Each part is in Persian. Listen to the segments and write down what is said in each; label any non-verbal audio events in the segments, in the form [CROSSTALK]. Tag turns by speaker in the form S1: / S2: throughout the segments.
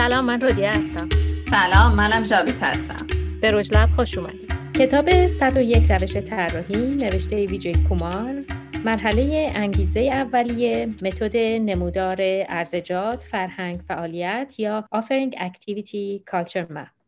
S1: سلام من رودیه هستم.
S2: سلام منم جاوید هستم.
S1: به لب خوش اومدید کتاب 101 روش طراحی نوشته ویجی کومار مرحله انگیزه اولیه متد نمودار ارزجات فرهنگ فعالیت یا Offering Activity Culture Map.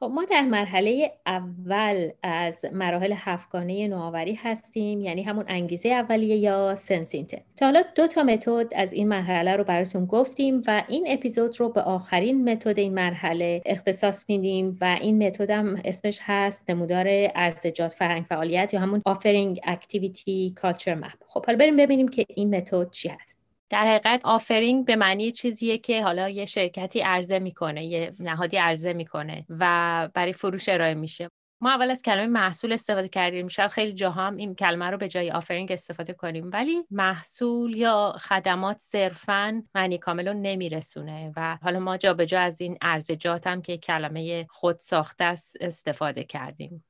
S1: خب ما در مرحله اول از مراحل هفتگانه نوآوری هستیم یعنی همون انگیزه اولیه یا سنسینته تا حالا دو تا متد از این مرحله رو براتون گفتیم و این اپیزود رو به آخرین متد این مرحله اختصاص میدیم و این متد هم اسمش هست نمودار ارزجات فرهنگ فعالیت یا همون Offering Activity Culture Map. خب حالا بریم ببینیم که این متد چی هست. در حقیقت آفرینگ به معنی چیزیه که حالا یه شرکتی عرضه می‌کنه یه نهادی عرضه می‌کنه و برای فروش ارائه میشه. ما اول از کلمه محصول استفاده کردیم. شاید خیلی جاها هم این کلمه رو به جای آفرینگ استفاده کنیم ولی محصول یا خدمات صرفا معنی کامل رو نمیرسونه و حالا ما جا به جا از این ارزجات هم که کلمه خود ساخته است استفاده کردیم.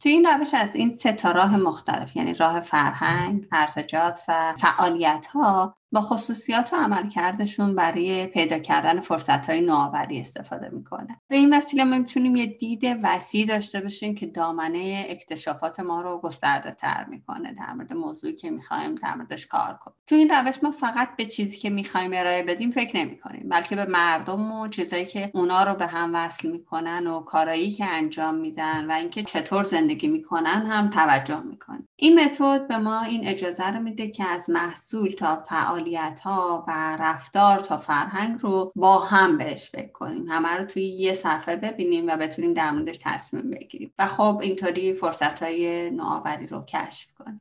S2: توی این روش از این سه راه مختلف یعنی راه فرهنگ، ارزجات و فعالیت ها با خصوصیات و عملکردشون برای پیدا کردن فرصت های نوآوری استفاده می‌کنه. به این وسیله ما می‌تونیم یه دید وسیع داشته باشیم که دامنه اکتشافات ما رو گسترده تر می‌کنه در مورد موضوعی که می‌خوایم در موردش کار کنیم. تو این روش ما فقط به چیزی که می‌خوایم ارائه بدیم فکر نمی کنیم بلکه به مردم و چیزایی که اونا رو به هم وصل می‌کنن و کارایی که انجام میدن و اینکه چطور زندگی می‌کنن هم توجه می‌کنیم. این متد به ما این اجازه رو میده که از محصول تا فعالیت ها و رفتار تا فرهنگ رو با هم بهش فکر کنیم. همه رو توی یه صفحه ببینیم و بتونیم در موردش تصمیم بگیریم. و خب اینطوری فرصت های نوآوری رو کشف کنیم.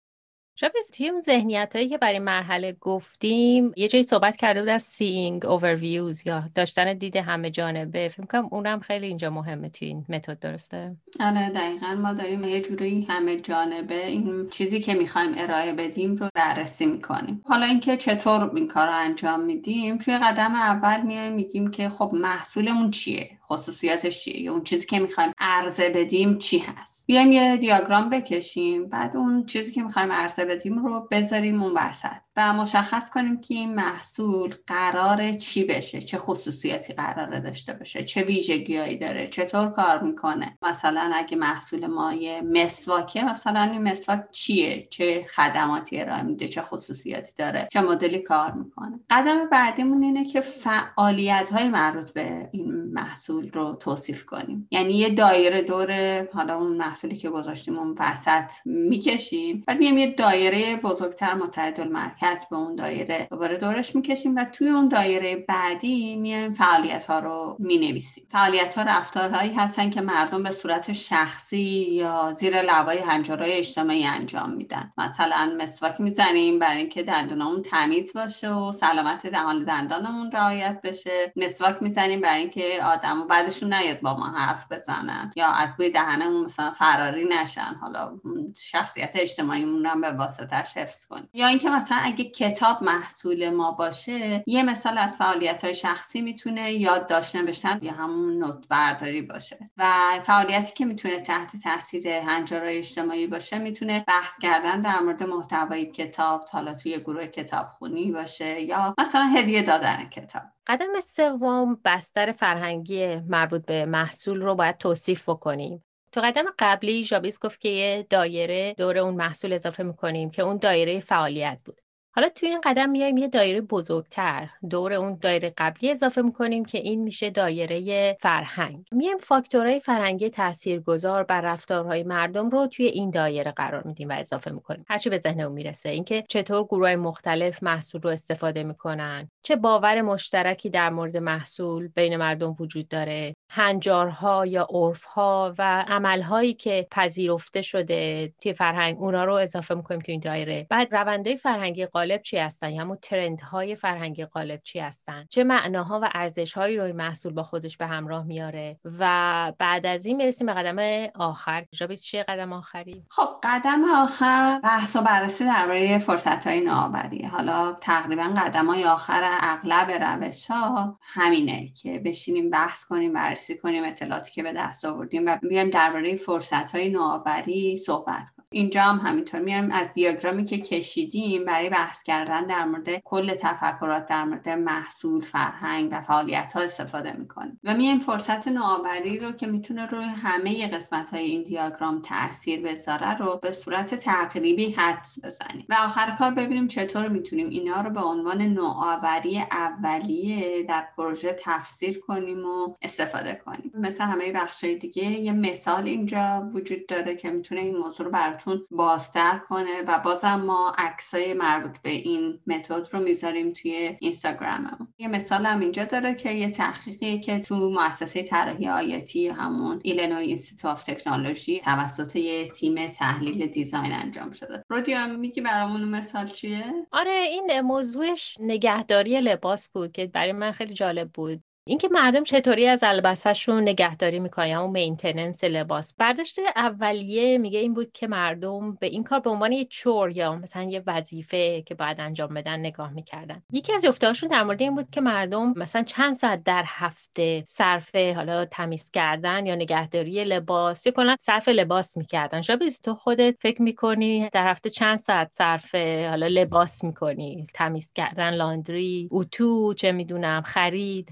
S1: شبیز توی اون ذهنیت هایی که برای مرحله گفتیم یه جایی صحبت کرده بود از seeing overviews یا داشتن دید همه جانبه. فکر کنم اونم خیلی اینجا مهمه توی این متد درسته؟
S2: آره دقیقا. ما داریم یه جوری همه جانبه این چیزی که می‌خوایم ارائه بدیم رو بررسی می‌کنیم. حالا اینکه چطور این کار انجام میدیم توی قدم اول میایم میگیم که خب محصولمون چیه؟ خصوصیاتش چیه؟ یا اون چیزی که می‌خوایم عرضه بدیم چی هست؟ بیایم یه دیاگرام بکشیم بعد اون چیزی که می‌خوایم عرضه بدیم رو بذاریم اون وسط و مشخص کنیم که این محصول قرار چی بشه چه خصوصیاتی قراره داشته باشه چه ویژگیهایی داره چطور کار می‌کنه. مثلا اگه محصول ما یه مسواکه مثلا این مسواک چیه؟ چه خدماتی ارائه میده؟ چه خصوصیاتی داره؟ چه مدلی کار می‌کنه؟ قدم بعدیمون اینه که فعالیت های مربوط به این محصول رو توصیف کنیم. یعنی یه دایره دور حالا اون محصولی که گذاشتیم اون وسط می‌کشیم بعد میایم یه دایره بزرگتر متحد المرکز به اون دایره دوباره دورش می‌کشیم و توی اون دایره بعدی میایم فعالیت ها رو می‌نویسیم. فعالیت ها رفتارهایی هستن که مردم به صورت شخصی یا زیر لبای هنجارهای اجتماعی انجام میدن. مثلا مسواک می‌زنیم برای اینکه دندونمون تمیز باشه و سلامت دهان دندانمون رعایت بشه. مسواک می‌زنیم برای اینکه آدم بعدشون نیاد با ما حرف بزنن یا از بوی دهنمون مثلا فراری نشن. حالا شخصیت اجتماعیمون هم به واسطش حفظ کنیم. یا اینکه مثلا اگه کتاب محصول ما باشه یه مثال از فعالیت های شخصی می‌تونه یادداشت نوشتن یا همون نوت برداری باشه. و فعالیتی که می‌تونه تحت تاثیر هنجارهای اجتماعی باشه می‌تونه بحث کردن در مورد محتوای کتاب حالا توی گروه کتابخونی باشه یا مثلا هدیه دادن کتاب.
S1: قدم سوم بستر فرهنگی مربوط به محصول رو باید توصیف بکنیم. تو قدم قبلی جابیس گفت که یه دایره دور اون محصول اضافه می‌کنیم که اون دایره فعالیت بود. حالا توی این قدم میایم یه دایره بزرگتر. دور اون دایره قبلی اضافه می‌کنیم که این میشه دایره فرهنگ. میایم فاکتورهای فرهنگی تاثیرگذار بر رفتارهای مردم رو توی این دایره قرار میدیم و اضافه می‌کنیم. هرچی به ذهنمون می‌رسه. اینکه چطور گروه مختلف محصول رو استفاده می‌کنن. چه باور مشترکی در مورد محصول بین مردم وجود داره. هنجارها یا عرفها و عملهایی که پذیرفته شده توی فرهنگ اونا رو اضافه می‌کنیم توی این دایره. بعد روندهای فرهنگی غالب چی هستن؟ یا همون ترندهای فرهنگی غالب چی هستن؟ چه معناها و ارزشهایی روی محصول با خودش به همراه میاره؟ و بعد از این می‌رسیم به قدم آخر. جابیس چه قدم آخری؟
S2: خب قدم آخر بحث و بررسی درباره فرصت های نوآوری. حالا تقریبا قدم های آخر اغلب روش ها همینه که بشینیم بحث کنیم بررسی کنیم اطلاعاتی که به دست آوردیم و بیایم درباره فرصت های نوآوری صحبت اینجا هم همینطور میایم از دیاگرامی که کشیدیم برای بحث کردن در مورد کل تفکرات در مورد محصول فرهنگ و فعالیت ها استفاده می‌کنیم. و میایم فرصت نوآوری رو که می‌تونه روی همه قسمت های این دیاگرام تاثیر بذاره رو به صورت تقریبی حدس بزنیم. و آخر کار ببینیم چطور می‌تونیم اینا رو به عنوان نوآوری اولیه در پروژه تفسیر کنیم و استفاده کنیم. مثل همه بخش دیگه یه مثال اینجا وجود داره که می‌تونه این موضوع رو براتون بازتر کنه و بازم ما عکسای مربوط به این متد رو می‌ذاریم توی اینستاگراممون. یه مثال هم اینجا داره که یه تحقیقی که تو مؤسسه طراحی IIT همون Illinois Institute Technology توسط یه تیم تحلیل design انجام شده. رودیا میگی برامون مثال چیه؟
S1: آره این موضوعش نگهداری لباس بود که برای من خیلی جالب بود. اینکه مردم چطوری از البسهشون نگهداری می‌کنن یا اون maintenance لباس. برداشت اولیه میگه این بود که مردم به این کار به عنوان یه chore یا مثلا یه وظیفه که باید انجام بدن نگاه می‌کردن. یکی از یافته‌هاشون در مورد این بود که مردم مثلا چند ساعت در هفته صرف حالا تمیز کردن یا نگهداری لباس یا کلا صرف لباس می‌کردن. شاید تو خودت فکر می‌کنی در هفته چند ساعت صرف حالا لباس می‌کنی؟ تمیز کردن لاندری اتو چه می‌دونم خرید.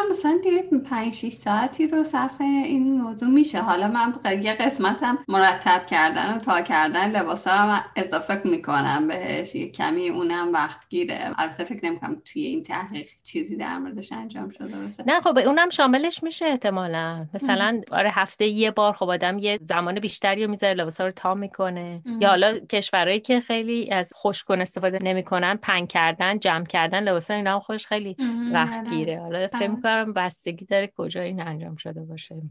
S2: می‌کنم مثلا دیگه 5 6 ساعتی رو صرف این موضوع میشه. حالا من یه قسمتم مرتب کردن و تا کردن لباسا رو اضافه می‌کنم بهش. یه کمی اونم وقت گیره. البته فکر نمی‌کنم توی این تحقیق چیزی در موردش انجام شده باشه.
S1: نه خب اونم شاملش میشه احتمالا. مثلا آره هفته یه بار خب آدم یه زمان بیشتری رو می‌ذاره لباسا رو تا می‌کنه. یا حالا کشورهایی که خیلی از خشکن استفاده نمی‌کنن پنگ کردن جمع کردن لباسا اینا هم خوش خیلی وقت آره. گیره. حالا می‌کنم بستگی داره کجا این انجام شده باشه.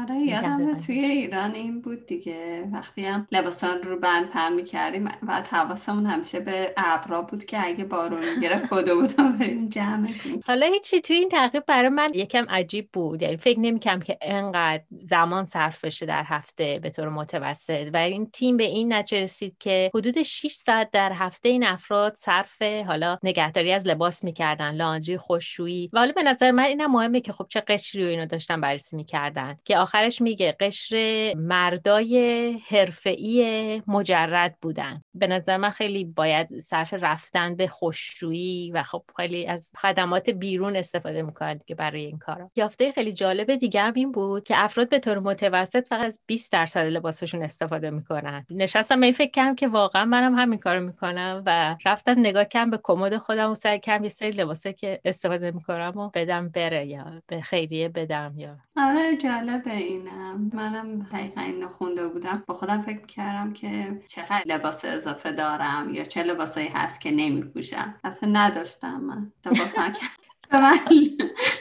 S2: آره یادم توی ایران این بود دیگه. وقتی هم لباسان رو بند پن می‌کردیم و حواسمون همیشه به ابرا بود که اگه بارون گرفت کدو بودم بریم جمعشون.
S1: حالا هیچی توی این تحقیق برای من یکم عجیب بود. یعنی فکر نمی‌کنم که انقدر زمان صرف بشه در هفته به طور متوسط و این تیم به این نتیجه رسید که حدود 6 ساعت در هفته این افراد صرف حالا نگهداری از لباس می‌کردن لاندری خوششویی و حالا به نظر من اینم مهمه که خب چه قشری رو اینو داشتن بررسی می‌کردن. که آخرش میگه قشر مردای حرفه‌ای مجرد بودن. به نظر من خیلی باید صرف رفتن به خوشرویی و خب خیلی از خدمات بیرون استفاده می‌کنند که برای این کارا. یافته خیلی جالب دیگه این بود که افراد به طور متوسط فقط از 20 درصد لباسشون استفاده می‌کنن. نشستم این فکر کردم که واقعا منم همین کارو می‌کنم و رفتم نگاه کردم به کمد خودم و سعی کردم یه سری لباسه که استفاده می‌کنم و بدم بره یا به خیریه بدم یا؟
S2: آره جالبه اینم. منم دقیقا اینو خونده بودم. با خودم فکر کردم که چقدر لباس اضافه دارم یا چه لباسایی هست که نمیپوشم. اصلا نداشتم من. لباس [LAUGHS] به من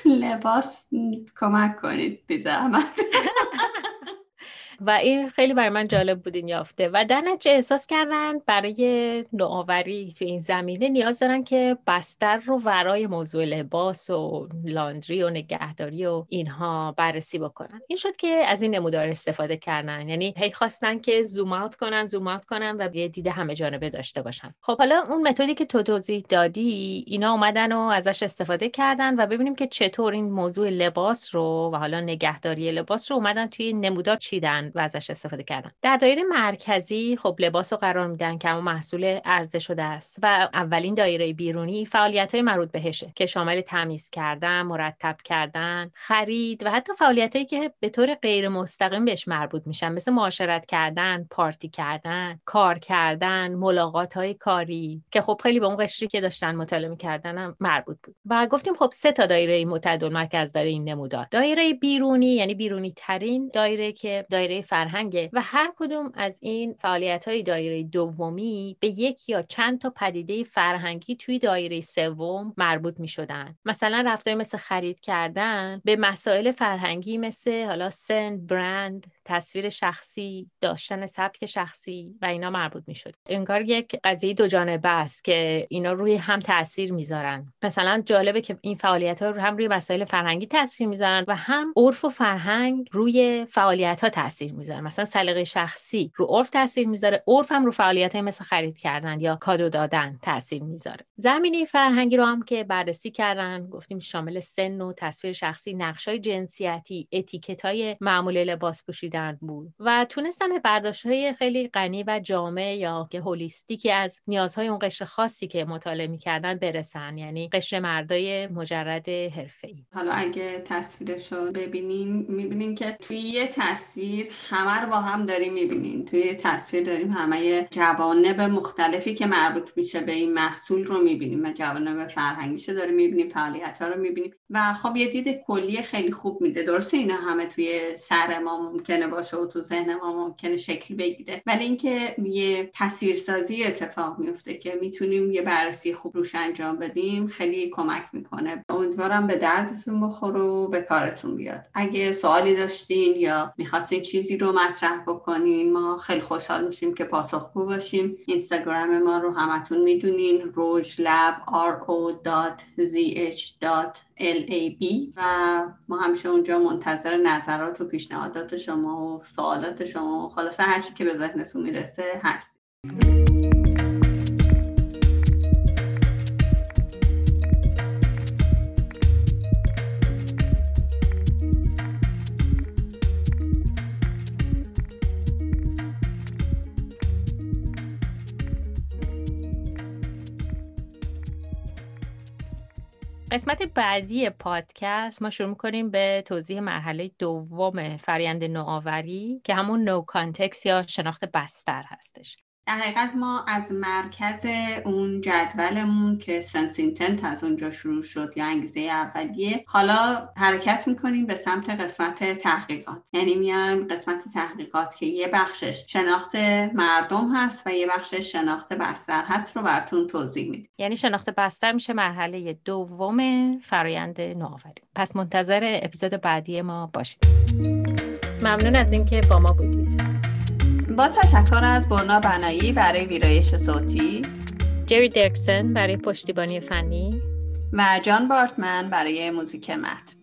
S2: لباس کمک کنید بی
S1: و این خیلی برای من جالب بود این یافته. و در نتیجه احساس کردن برای نوآوری تو این زمینه نیاز دارن که بستر رو ورای موضوع لباس و لاندری و نگهداری و اینها بررسی بکنن. این شد که از این نمودار استفاده کردن. یعنی هی خواستن که زوم اوت کنن زوم اوت کنن و یه دید همه جانبه داشته باشن. خب حالا اون متدی که تو توضیح دادی اینا اومدن و ازش استفاده کردن و ببینیم که چطور این موضوع لباس رو و حالا نگهداری لباس رو اومدن توی نمودار چیدن. و ازش استفاده کردن. در دایره مرکزی خب لباس رو قرار میدن که اون محصول عرضه شده است و اولین دایره بیرونی فعالیت های مربوط بهشه که شامل تمیز کردن مرتب کردن خرید و حتی فعالیت هایی که به طور غیر مستقیم بهش مربوط میشن مثل معاشرت کردن پارتی کردن کار کردن ملاقات های کاری که خب خیلی به اون قشری که داشتن مطالعه می‌کردن هم مربوط بود. و گفتیم خب سه تا دایره متعدل مرکز داره این نمودار. دایره بیرونی یعنی بیرونی ترین دایره که دایره فرهنگه و هر کدوم از این فعالیت های دایره دومی به یک یا چند تا پدیده فرهنگی توی دایره سوم مربوط می شدن مثلا رفتار مثل خرید کردن به مسائل فرهنگی مثل حالا سن برند تصویر شخصی داشتن سبک شخصی و اینا مربوط می شد انگار یک قضیه دو جانبه است که اینا روی هم تاثیر می‌ذارن. مثلا جالبه که این فعالیت ها رو هم روی مسائل فرهنگی تاثیر می‌ذارن و هم عرف و فرهنگ روی فعالیت ها تاثیر می‌ذاره مثلا سلیقه شخصی رو عرف تاثیر می‌ذاره عرف هم رو فعالیت های مثل خرید کردن یا کادو دادن تاثیر می‌ذاره. زمینه فرهنگی رو هم که بررسی کردن گفتیم شامل سن و تصویر شخصی نقشای جنسیتی اتیکت های معمول لباس پوشیدن بود و تونستن به برداشت های خیلی غنی و جامع یا که هولیستیکی از نیازهای اون قشر خاصی که مطالعه می‌کردن برسن یعنی قشر مردای مجرد حرفه‌ای.
S2: حالا اگه تصویرش رو ببینین می‌بینین که توی یه تصویر همه رو با هم داریم می‌بینین. توی تصویر داریم همه جوانب مختلفی که مربوط میشه به این محصول رو می‌بینیم و جوانب فرهنگیشو داریم می‌بینیم فعالیت ها رو می‌بینیم. و خب یه دید کلی خیلی خوب میده. درسته اینا همه توی سر ما ممکنه باشه و تو ذهن ما ممکنه شکل بگیره. ولی اینکه یه تصویرسازی اتفاق میفته که می‌تونیم یه بررسی خوب روش انجام بدیم خیلی کمک می‌کنه. امیدوارم به دردتون بخوره و به کارتون بیاد. اگه سوالی داشتین یا می‌خواستین چیزی رو مطرح بکنین ما خیلی خوشحال میشیم که پاسخگو باشیم. اینستاگرام ما رو همتون می‌دونین روژ لب ro.zh.lab و ما همیشه اونجا منتظر نظرات و پیشنهادات شما و سوالات شما و خلاصه هرچی که به ذهنتون می‌رسه هستیم.
S1: قسمت بعدی پادکست ما شروع می‌کنیم به توضیح مرحله دوم فرایند نوآوری که همون know context یا شناخت بستر هستش.
S2: در حقیقت ما از مرکز اون جدولمون که sense intent از اونجا شروع شد یا انگیزه اولیه حالا حرکت می‌کنیم به سمت قسمت تحقیقات. یعنی میایم قسمت تحقیقات که یه بخشش شناخت مردم هست و یه بخشش شناخت بستر هست رو براتون توضیح میدیم.
S1: یعنی شناخت بستر میشه مرحله دوم فرایند نوآوری. پس منتظر اپیزود بعدی ما باشید. ممنون از اینکه با ما بودید.
S2: با تشکر از برنا بنایی برای ویرایش صوتی.
S1: جری درکسن برای پشتیبانی فنی.
S2: و جان بارتمن برای موزیک متن.